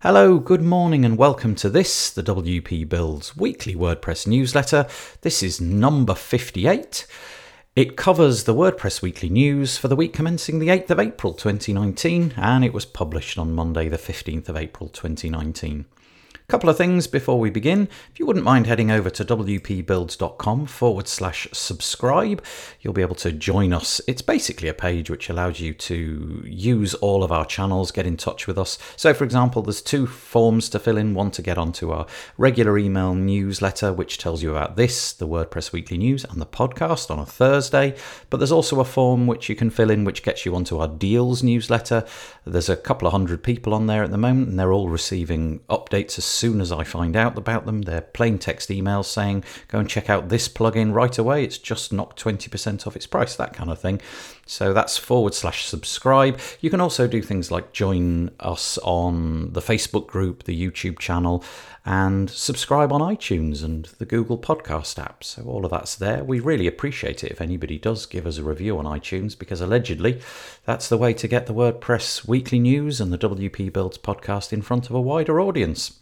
Hello, good morning, and welcome to this, the WP Builds weekly WordPress newsletter. This is number 58. It covers the WordPress weekly news for the week commencing the 8th of April 2019, and it was published on Monday, the 15th of April 2019. Couple of things before we begin. If you wouldn't mind heading over to wpbuilds.com forward slash subscribe, you'll be able to join us. It's basically a page which allows you to use all of our channels, get in touch with us. So, for example, there's two forms to fill in one to get onto our regular email newsletter, which tells you about this, the WordPress Weekly News, and the podcast on a Thursday. But there's also a form which you can fill in which gets you onto our deals newsletter. There's a couple of hundred people on there at the moment, and they're all receiving updates as soon as I find out about them. They're plain text emails saying, go and check out this plugin right away. It's just knocked 20% off its price, that kind of thing. So that's forward slash subscribe. You can also do things like join us on the Facebook group, the YouTube channel, and subscribe on iTunes and the Google Podcast app. So all of that's there. We really appreciate it if anybody does give us a review on iTunes because allegedly that's the way to get the WordPress weekly news and the WP Builds podcast in front of a wider audience.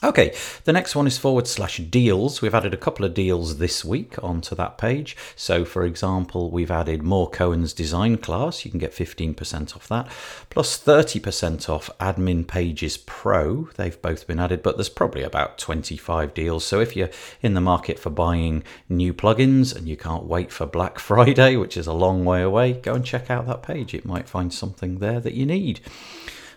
Okay, the next one is forward slash deals. We've added a couple of deals this week onto that page. So, for example, we've added more Cohen's design class. You can get 15% off that, plus 30% off Admin Pages Pro. They've both been added, but there's probably about 25 deals. So, if you're in the market for buying new plugins and you can't wait for Black Friday, which is a long way away, go and check out that page. It might find something there that you need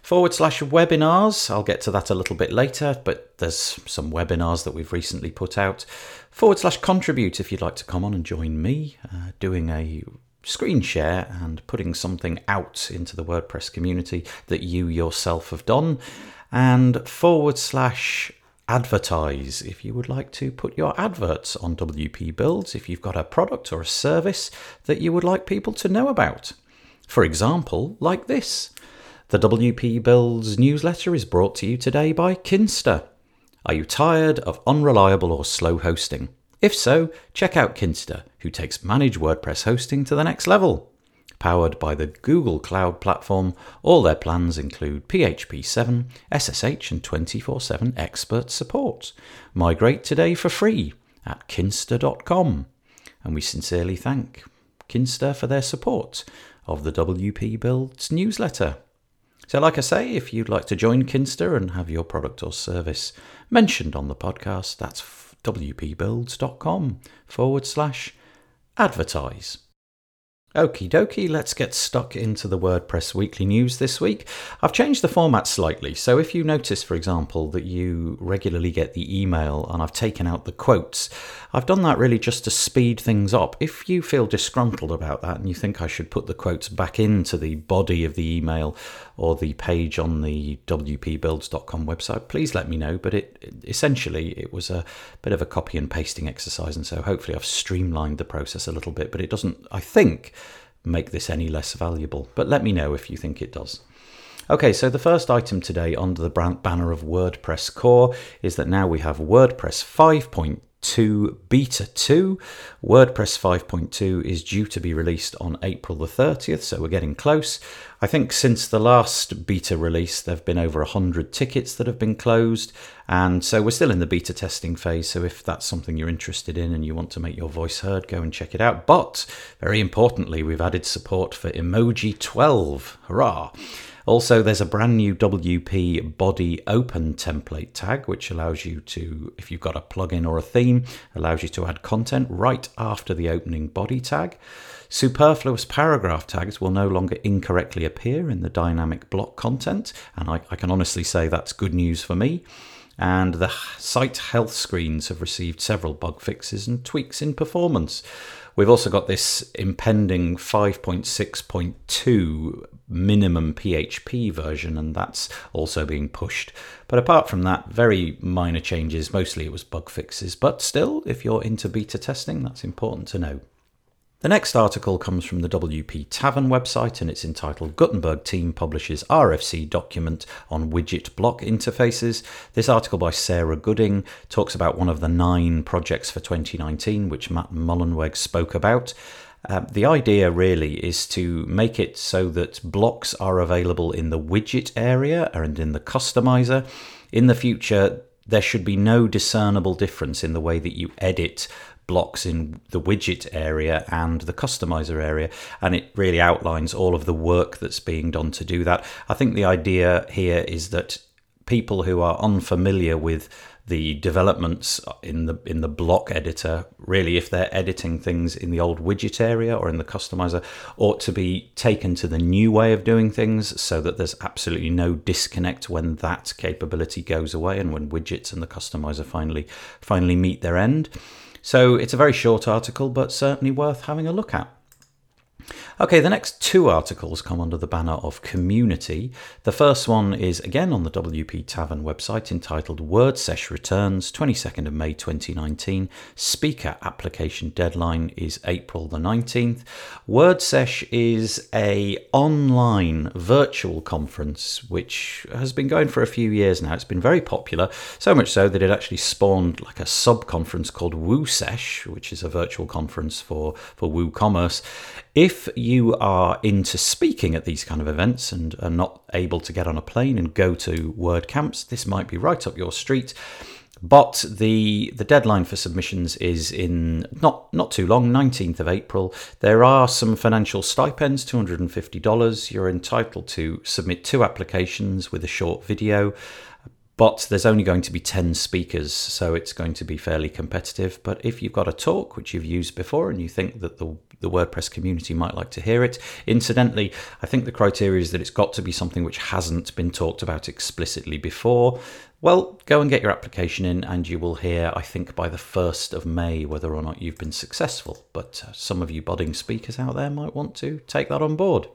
forward slash webinars. I'll get to that a little bit later, but there's some webinars that we've recently put out. Forward slash contribute if you'd like to come on and join me uh, doing a screen share and putting something out into the WordPress community that you yourself have done. And forward slash advertise if you would like to put your adverts on WP Builds, if you've got a product or a service that you would like people to know about. For example, like this. The WP Builds newsletter is brought to you today by Kinsta. Are you tired of unreliable or slow hosting? If so, check out Kinsta, who takes managed WordPress hosting to the next level. Powered by the Google Cloud Platform, all their plans include PHP 7, SSH, and 24 7 expert support. Migrate today for free at kinsta.com. And we sincerely thank Kinsta for their support of the WP Builds newsletter. So, like I say, if you'd like to join Kinsta and have your product or service mentioned on the podcast, that's wpbuilds.com forward slash advertise. Okie dokie, let's get stuck into the WordPress weekly news this week. I've changed the format slightly, so if you notice, for example, that you regularly get the email and I've taken out the quotes, I've done that really just to speed things up. If you feel disgruntled about that and you think I should put the quotes back into the body of the email or the page on the wpbuilds.com website, please let me know. But it essentially it was a bit of a copy and pasting exercise, and so hopefully I've streamlined the process a little bit. But it doesn't, I think, make this any less valuable. But let me know if you think it does. Okay, so the first item today under the banner of WordPress Core is that now we have WordPress 5.2 to Beta 2. WordPress 5.2 is due to be released on April the 30th, so we're getting close. I think since the last beta release, there have been over 100 tickets that have been closed, and so we're still in the beta testing phase. So if that's something you're interested in and you want to make your voice heard, go and check it out. But very importantly, we've added support for Emoji 12. Hurrah! Also, there's a brand new WP body open template tag, which allows you to, if you've got a plugin or a theme, allows you to add content right after the opening body tag. Superfluous paragraph tags will no longer incorrectly appear in the dynamic block content, and I, I can honestly say that's good news for me and the site health screens have received several bug fixes and tweaks in performance. We've also got this impending 5.6.2 minimum PHP version, and that's also being pushed. But apart from that, very minor changes. Mostly it was bug fixes, but still, if you're into beta testing, that's important to know. The next article comes from the WP Tavern website and it's entitled Gutenberg Team Publishes RFC Document on Widget Block Interfaces. This article by Sarah Gooding talks about one of the nine projects for 2019 which Matt Mullenweg spoke about. Uh, the idea really is to make it so that blocks are available in the widget area and in the customizer. In the future, there should be no discernible difference in the way that you edit blocks in the widget area and the customizer area and it really outlines all of the work that's being done to do that. I think the idea here is that people who are unfamiliar with the developments in the in the block editor really if they're editing things in the old widget area or in the customizer ought to be taken to the new way of doing things so that there's absolutely no disconnect when that capability goes away and when widgets and the customizer finally finally meet their end so it's a very short article but certainly worth having a look at Okay, the next two articles come under the banner of community. The first one is again on the WP Tavern website entitled WordSesh Returns 22nd of May 2019. Speaker application deadline is April the 19th. WordSesh is a online virtual conference which has been going for a few years now. It's been very popular, so much so that it actually spawned like a sub conference called WooSesh, which is a virtual conference for for WooCommerce. If you are into speaking at these kind of events and are not able to get on a plane and go to word camps, this might be right up your street. But the the deadline for submissions is in not not too long, 19th of April. There are some financial stipends, $250. You're entitled to submit two applications with a short video but there's only going to be 10 speakers, so it's going to be fairly competitive. But if you've got a talk which you've used before and you think that the, the WordPress community might like to hear it, incidentally, I think the criteria is that it's got to be something which hasn't been talked about explicitly before. Well, go and get your application in, and you will hear, I think, by the 1st of May whether or not you've been successful. But uh, some of you budding speakers out there might want to take that on board.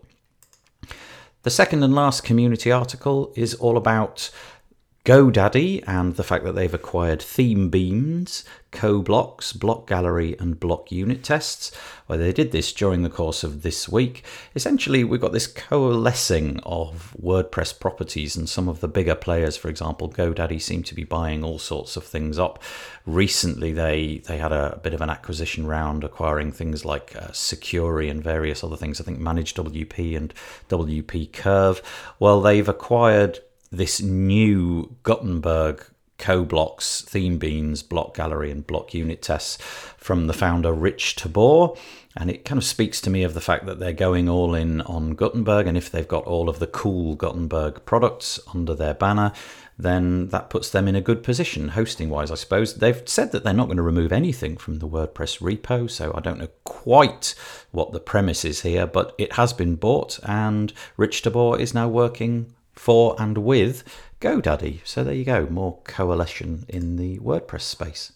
The second and last community article is all about GoDaddy and the fact that they've acquired Themebeans, CoBlocks, Block Gallery, and Block Unit Tests. Well, they did this during the course of this week. Essentially, we've got this coalescing of WordPress properties, and some of the bigger players, for example, GoDaddy, seem to be buying all sorts of things up. Recently, they they had a, bit of an acquisition round, acquiring things like uh, Sucuri and various other things. I think Managed WP and WP Curve. Well, they've acquired this new Gutenberg CoBlocks, theme beans, block gallery, and block unit tests from the founder Rich Tabor. And it kind of speaks to me of the fact that they're going all in on Gutenberg. And if they've got all of the cool Gutenberg products under their banner, then that puts them in a good position hosting wise, I suppose. They've said that they're not going to remove anything from the WordPress repo, so I don't know quite what the premise is here, but it has been bought, and Rich Tabor is now working for and with GoDaddy. So there you go, more coalition in the WordPress space.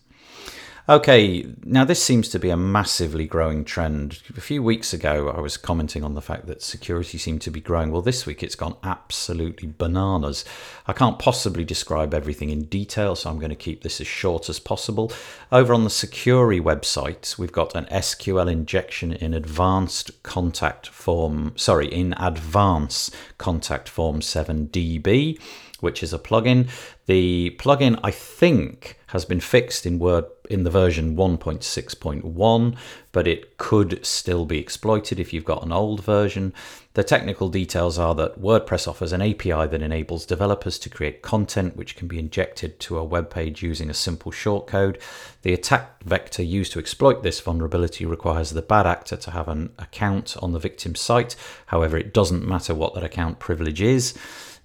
Okay, now this seems to be a massively growing trend. A few weeks ago, I was commenting on the fact that security seemed to be growing. Well, this week it's gone absolutely bananas. I can't possibly describe everything in detail, so I'm going to keep this as short as possible. Over on the Sucuri website, we've got an SQL injection in advanced contact form, sorry, in advanced contact form 7DB, which is a plugin. The plugin, I think, has been fixed in Word in the version 1.6.1, but it could still be exploited if you've got an old version. The technical details are that WordPress offers an API that enables developers to create content which can be injected to a web page using a simple shortcode. The attack vector used to exploit this vulnerability requires the bad actor to have an account on the victim site. However, it doesn't matter what that account privilege is.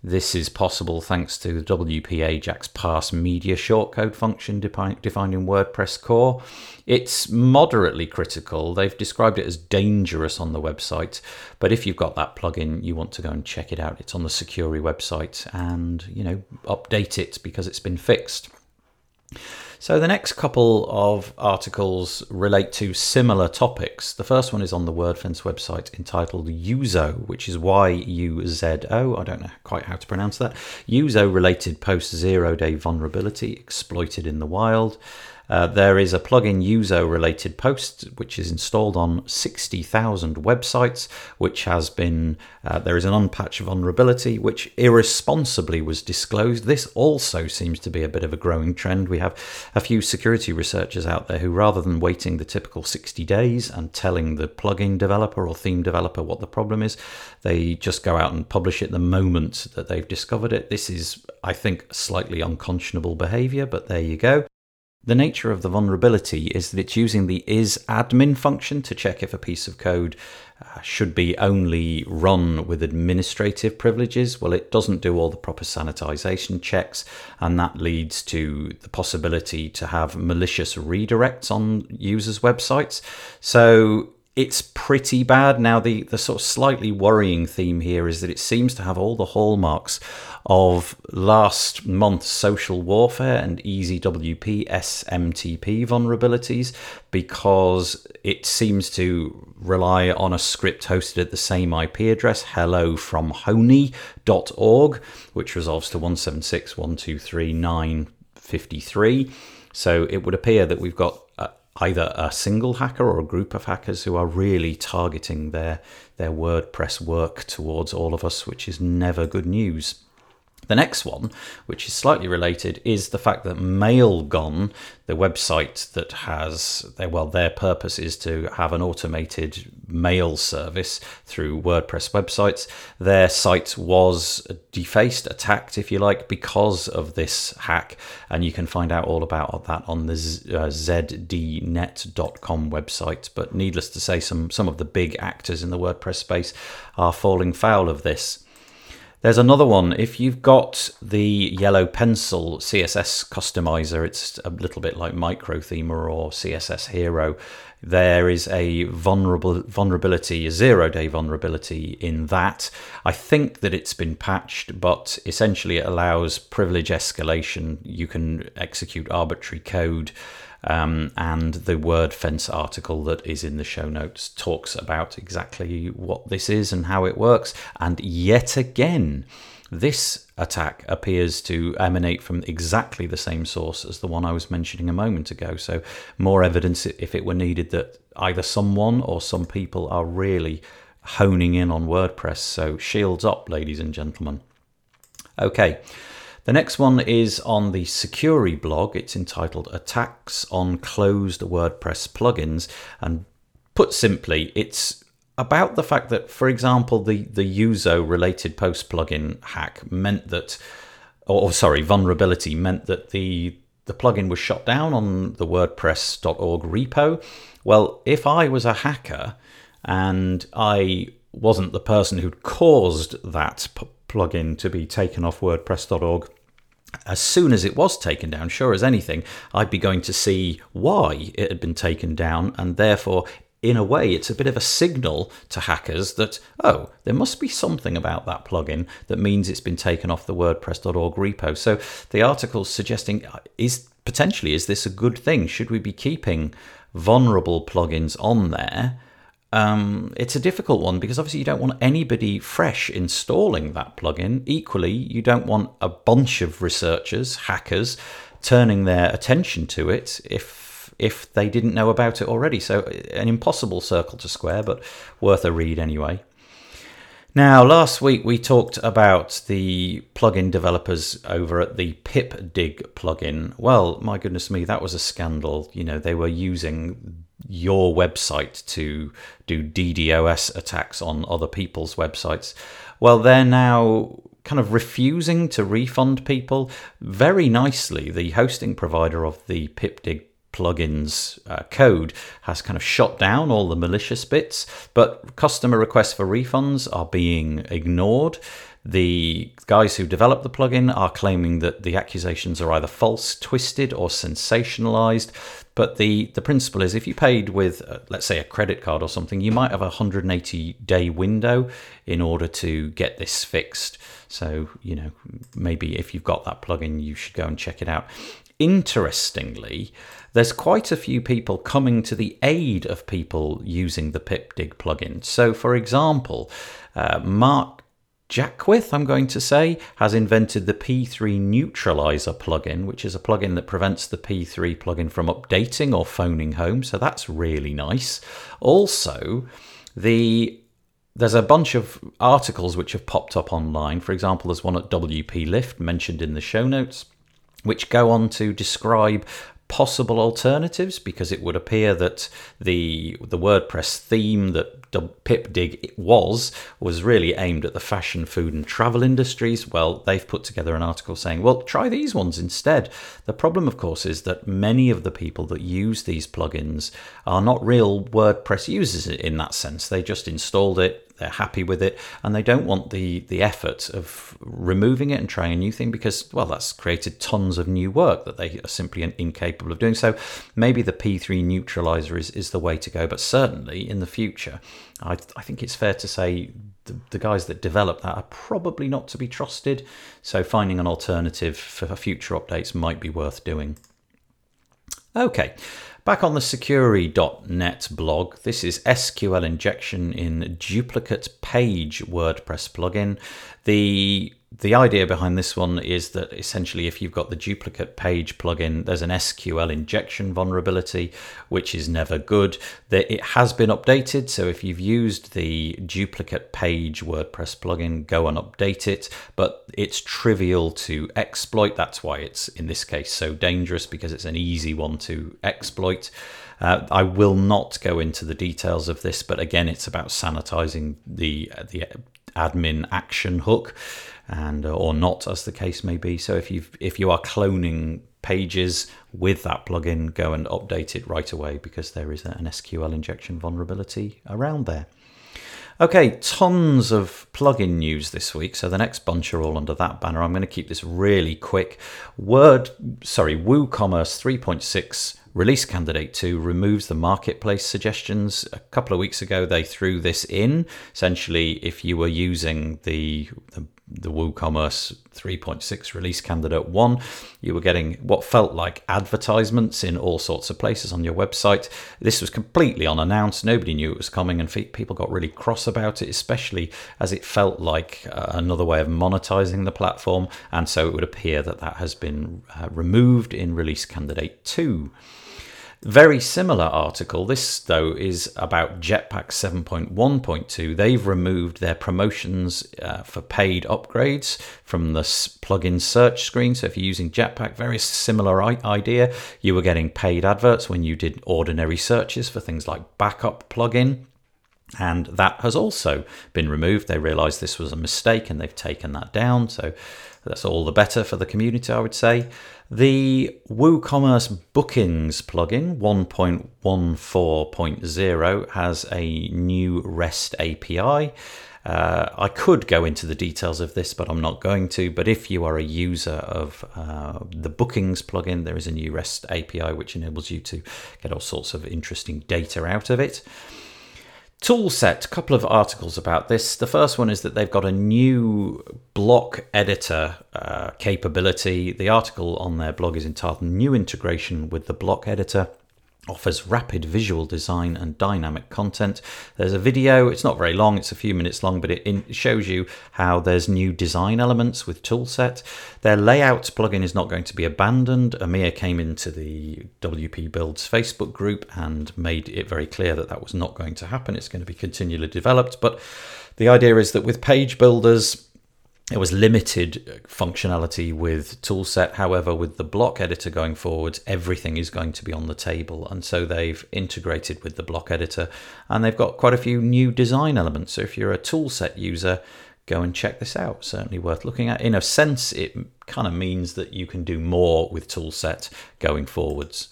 This is possible thanks to the WP Ajax Parse Media shortcode function defined in WordPress core. It's moderately critical. They've described it as dangerous on the website, but if you've got that plugin, you want to go and check it out. It's on the Sucuri website and, you know, update it because it's been fixed. So the next couple of articles relate to similar topics. The first one is on the WordFence website entitled Yuzo, which is Y-U-Z-O. I don't know quite how to pronounce that. Yuzo related post zero day vulnerability exploited in the wild. Uh, there is a plugin Yuzo related post which is installed on 60,000 websites, which has been, uh, there is an unpatched vulnerability which irresponsibly was disclosed. This also seems to be a bit of a growing trend. We have a few security researchers out there who, rather than waiting the typical 60 days and telling the plugin developer or theme developer what the problem is, they just go out and publish it the moment that they've discovered it. This is, I think, slightly unconscionable behavior, but there you go. The nature of the vulnerability is that it's using the is_admin function to check if a piece of code uh, should be only run with administrative privileges. Well, it doesn't do all the proper sanitization checks, and that leads to the possibility to have malicious redirects on users' websites. So it's pretty bad. Now, the, the sort of slightly worrying theme here is that it seems to have all the hallmarks of last month's social warfare and EasyWP SMTP vulnerabilities because it seems to rely on a script hosted at the same IP address, hello from honey.org, which resolves to 176.123.953. So it would appear that we've got either a single hacker or a group of hackers who are really targeting their their WordPress work towards all of us, which is never good news. The next one, which is slightly related, is the fact that Mailgun, the website that has their well, their purpose is to have an automated mail service through WordPress websites. Their site was defaced, attacked, if you like, because of this hack, and you can find out all about that on the uh, zdnet.com website. But needless to say, some some of the big actors in the WordPress space are falling foul of this. There's another one. If you've got the yellow pencil CSS customizer, it's a little bit like MicroThemer or CSS Hero. There is a vulnerable vulnerability, a zero day vulnerability in that. I think that it's been patched, but essentially it allows privilege escalation. You can execute arbitrary code um, and the WordFence article that is in the show notes talks about exactly what this is and how it works. And yet again, this attack appears to emanate from exactly the same source as the one I was mentioning a moment ago. So, more evidence, if it were needed, that either someone or some people are really honing in on WordPress. So, shields up, ladies and gentlemen. Okay. The next one is on the Sucuri blog. It's entitled Attacks on Closed WordPress Plugins. And put simply, it's about the fact that, for example, the, the Yuzo related post plugin hack meant that, or, sorry, vulnerability meant that the the plugin was shut down on the WordPress.org repo. Well, if I was a hacker and I wasn't the person who'd caused that p- plugin to be taken off WordPress.org, as soon as it was taken down, sure as anything, I'd be going to see why it had been taken down, and therefore, in a way, it's a bit of a signal to hackers that, oh, there must be something about that plugin that means it's been taken off the WordPress.org repo. So the article's suggesting uh, is potentially is this a good thing? Should we be keeping vulnerable plugins on there? Um, it's a difficult one because obviously you don't want anybody fresh installing that plugin. Equally, you don't want a bunch of researchers, hackers, turning their attention to it if if they didn't know about it already. So an impossible circle to square, but worth a read anyway. Now, last week we talked about the plugin developers over at the PipDig plugin. Well, my goodness me, that was a scandal. You know, they were using your website to do DDoS attacks on other people's websites. Well, they're now kind of refusing to refund people. Very nicely, the hosting provider of the PipDig plugins uh, code has kind of shot down all the malicious bits, but customer requests for refunds are being ignored. The guys who developed the plugin are claiming that the accusations are either false, twisted, or sensationalized. But the, the principle is if you paid with, uh, let's say, a credit card or something, you might have a 180 day window in order to get this fixed. So, you know, maybe if you've got that plugin, you should go and check it out. Interestingly, there's quite a few people coming to the aid of people using the PipDig plugin. So, for example, uh, Mark Jaquith, I'm going to say, has invented the P3 Neutralizer plugin, which is a plugin that prevents the P3 plugin from updating or phoning home. So that's really nice. Also, the there's a bunch of articles which have popped up online. For example, there's one at WP Lift mentioned in the show notes, which go on to describe possible alternatives because it would appear that the the WordPress theme that pipdig was was really aimed at the fashion, food, and travel industries. Well, they've put together an article saying, well, try these ones instead. The problem, of course, is that many of the people that use these plugins are not real WordPress users in that sense. They just installed it, they're happy with it and they don't want the the effort of removing it and trying a new thing because well that's created tons of new work that they are simply incapable of doing. So maybe the p3 neutralizer is, is the way to go but certainly in the future i, I think it's fair to say the, the guys that develop that are probably not to be trusted. So finding an alternative for future updates might be worth doing. Okay Back on the Sucuri.net blog, this is SQL injection in duplicate page WordPress plugin. The the idea behind this one is that essentially, if you've got the duplicate page plugin, there's an SQL injection vulnerability, which is never good. It has been updated, so if you've used the duplicate page WordPress plugin, go and update it. But it's trivial to exploit. That's why it's in this case so dangerous because it's an easy one to exploit. Uh, I will not go into the details of this, but again, it's about sanitizing the the admin action hook and uh, or not as the case may be so if you if you are cloning pages with that plugin go and update it right away because there is an SQL injection vulnerability around there Okay, tons of plugin news this week. So the next bunch are all under that banner. I'm going to keep this really quick. Word, sorry, WooCommerce 3.6 Release Candidate 2 removes the marketplace suggestions. A couple of weeks ago, they threw this in. Essentially, if you were using the, the the WooCommerce 3.6 release candidate 1, you were getting what felt like advertisements in all sorts of places on your website. This was completely unannounced. Nobody knew it was coming, and people got really cross about it, especially as it felt like uh, another way of monetizing the platform. And so it would appear that that has been uh, removed in release candidate 2. Very similar article. This, though, is about Jetpack 7.1.2. They've removed their promotions uh, for paid upgrades from the plugin search screen. So, if you're using Jetpack, very similar idea. You were getting paid adverts when you did ordinary searches for things like backup plugin. And that has also been removed. They realized this was a mistake and they've taken that down. So, that's all the better for the community, I would say. The WooCommerce Bookings plugin 1.14.0 has a new REST API. Uh, I could go into the details of this, but I'm not going to. But if you are a user of uh, the Bookings plugin, there is a new REST API which enables you to get all sorts of interesting data out of it. Toolset, a couple of articles about this. The first one is that they've got a new block editor uh, capability. The article on their blog is entitled New Integration with the Block Editor offers rapid visual design and dynamic content. There's a video, it's not very long, it's a few minutes long, but it shows you how there's new design elements with Toolset. Their layout plugin is not going to be abandoned. Amir came into the WP Builds Facebook group and made it very clear that that was not going to happen. It's going to be continually developed, but the idea is that with page builders, it was limited functionality with toolset. However with the block editor going forwards everything is going to be on the table. And so they've integrated with the block editor. And they've got quite a few new design elements. So if you're a toolset user go and check this out. Certainly worth looking at. In a sense it kind of means that you can do more with toolset going forwards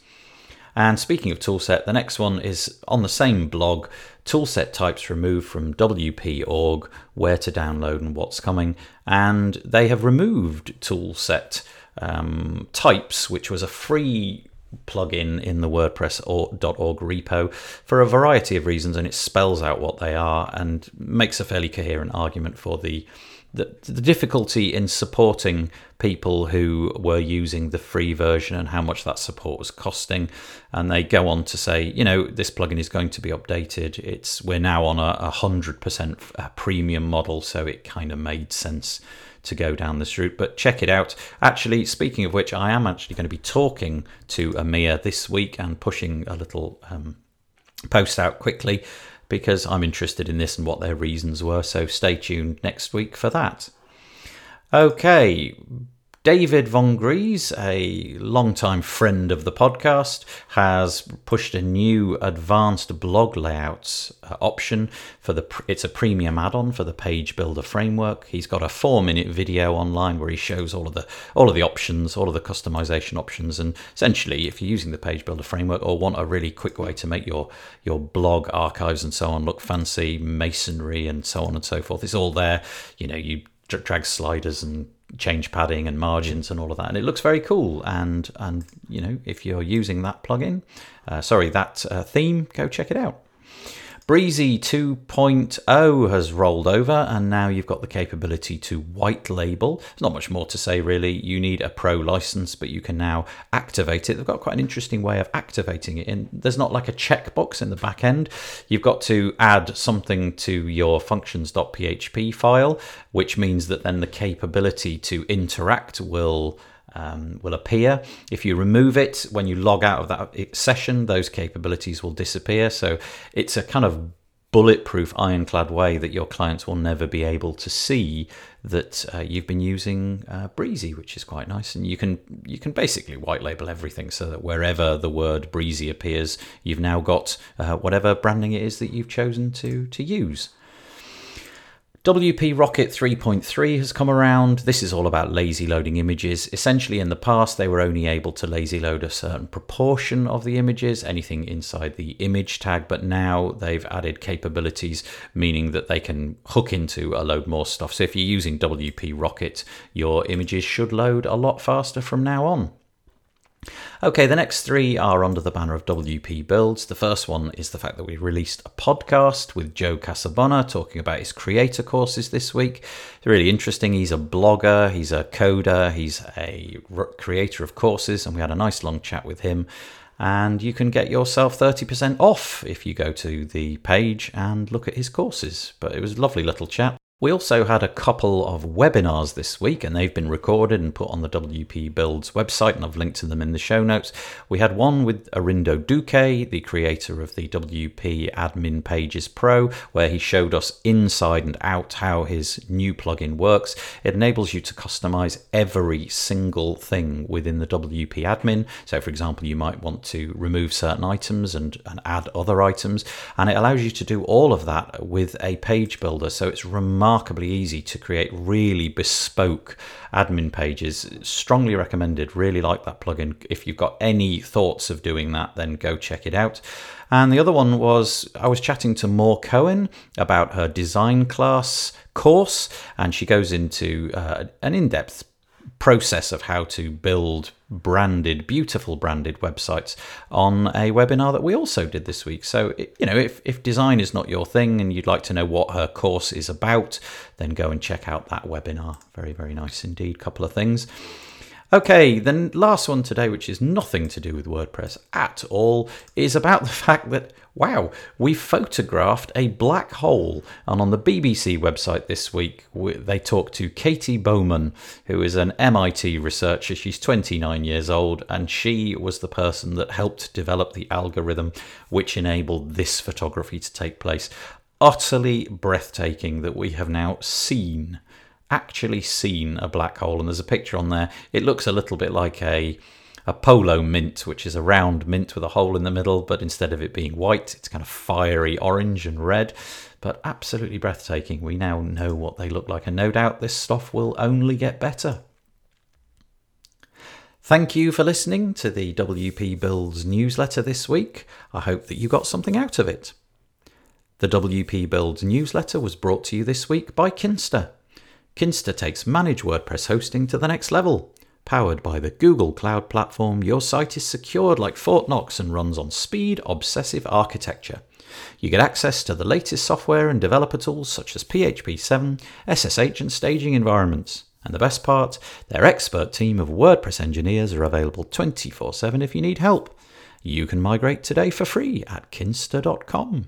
and speaking of toolset the next one is on the same blog toolset types removed from WP.org, where to download and what's coming. And they have removed toolset um, types, which was a free plugin in the WordPress.org repo for a variety of reasons, and it spells out what they are and makes a fairly coherent argument for the the, the difficulty in supporting people who were using the free version and how much that support was costing. And they go on to say, you know, this plugin is going to be updated. It's we're now on a hundred percent premium model, so it kind of made sense to go down this route. But check it out. Actually, speaking of which, I am actually going to be talking to Amir this week and pushing a little um, post out quickly because I'm interested in this and what their reasons were. So stay tuned next week for that. Okay, David Vongries, a long-time friend of the podcast, has pushed a new advanced blog layouts uh, option for the. It's a premium add-on for the Page Builder framework. He's got a four-minute video online where he shows all of the all of the options, all of the customization options, and essentially, if you're using the Page Builder framework or want a really quick way to make your your blog archives and so on look fancy, masonry and so on and so forth, it's all there. You know, you drag sliders and change padding and margins and all of that. And it looks very cool. And and you know if you're using that plugin uh, sorry that uh, theme go check it out Brizy 2.0 has rolled over, and now you've got the capability to white label. There's not much more to say, really. You need a pro license, but you can now activate it. They've got quite an interesting way of activating it. In there's not like a checkbox in the back end. You've got to add something to your functions.php file, which means that then the capability to interact will um, will appear. If you remove it when you log out of that session, those capabilities will disappear. So it's a kind of bulletproof, ironclad way that your clients will never be able to see that uh, you've been using uh, Brizy, which is quite nice. And you can you can basically white label everything so that wherever the word Brizy appears, you've now got uh, whatever branding it is that you've chosen to to use. WP Rocket 3.3 has come around. This is all about lazy loading images. Essentially, in the past, they were only able to lazy load a certain proportion of the images, anything inside the image tag, but now they've added capabilities, meaning that they can hook into a load more stuff. So if you're using WP Rocket, your images should load a lot faster from now on. Okay, the next three are under the banner of WP Builds. The first one is the fact that we released a podcast with Joe Casabona talking about his creator courses this week. It's really interesting. He's a blogger, he's a coder, he's a creator of courses, and we had a nice long chat with him. And you can get yourself 30% off if you go to the page and look at his courses. But it was a lovely little chat. We also had a couple of webinars this week, and they've been recorded and put on the WP Builds website, and I've linked to them in the show notes. We had one with Arindo Duque, the creator of the WP Admin Pages Pro, where he showed us inside and out how his new plugin works. It enables you to customize every single thing within the WP admin. So, for example, you might want to remove certain items and, and add other items, and it allows you to do all of that with a page builder. So, it's remarkable remarkably easy to create really bespoke admin pages. Strongly recommended. Really like that plugin. If you've got any thoughts of doing that, then go check it out. And the other one was I was chatting to Moore Cohen about her design class course, and she goes into uh, an in depth process of how to build branded, beautiful branded websites on a webinar that we also did this week. So, you know, if, if design is not your thing and you'd like to know what her course is about, then go and check out that webinar. Very, very nice indeed. Couple of things. Okay, the last one today, which is nothing to do with WordPress at all, is about the fact that, wow, we photographed a black hole. And on the BBC website this week, they talked to Katie Bouman, who is an MIT researcher. She's 29 years old, and she was the person that helped develop the algorithm which enabled this photography to take place. Utterly breathtaking that we have now seen actually seen a black hole, and there's a picture on there. It looks a little bit like a a polo mint, which is a round mint with a hole in the middle, but instead of it being white, it's kind of fiery orange and red. But absolutely breathtaking. We now know what they look like, and no doubt this stuff will only get better. Thank you for listening to the WP Builds newsletter this week. I hope that you got something out of it. The WP Builds newsletter was brought to you this week by Kinsta. Kinsta takes managed WordPress hosting to the next level. Powered by the Google Cloud Platform, your site is secured like Fort Knox and runs on speed, obsessive architecture. You get access to the latest software and developer tools such as PHP 7, SSH, and staging environments. And the best part, their expert team of WordPress engineers are available 24 7 if you need help. You can migrate today for free at kinsta.com.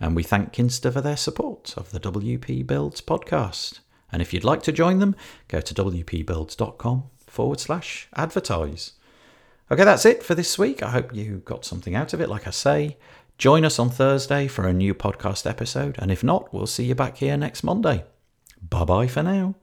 And we thank Kinsta for their support of the WP Builds podcast. And if you'd like to join them, go to wpbuilds.com forward slash advertise. Okay, that's it for this week. I hope you got something out of it. Like I say, join us on Thursday for a new podcast episode. And if not, we'll see you back here next Monday. Bye bye for now.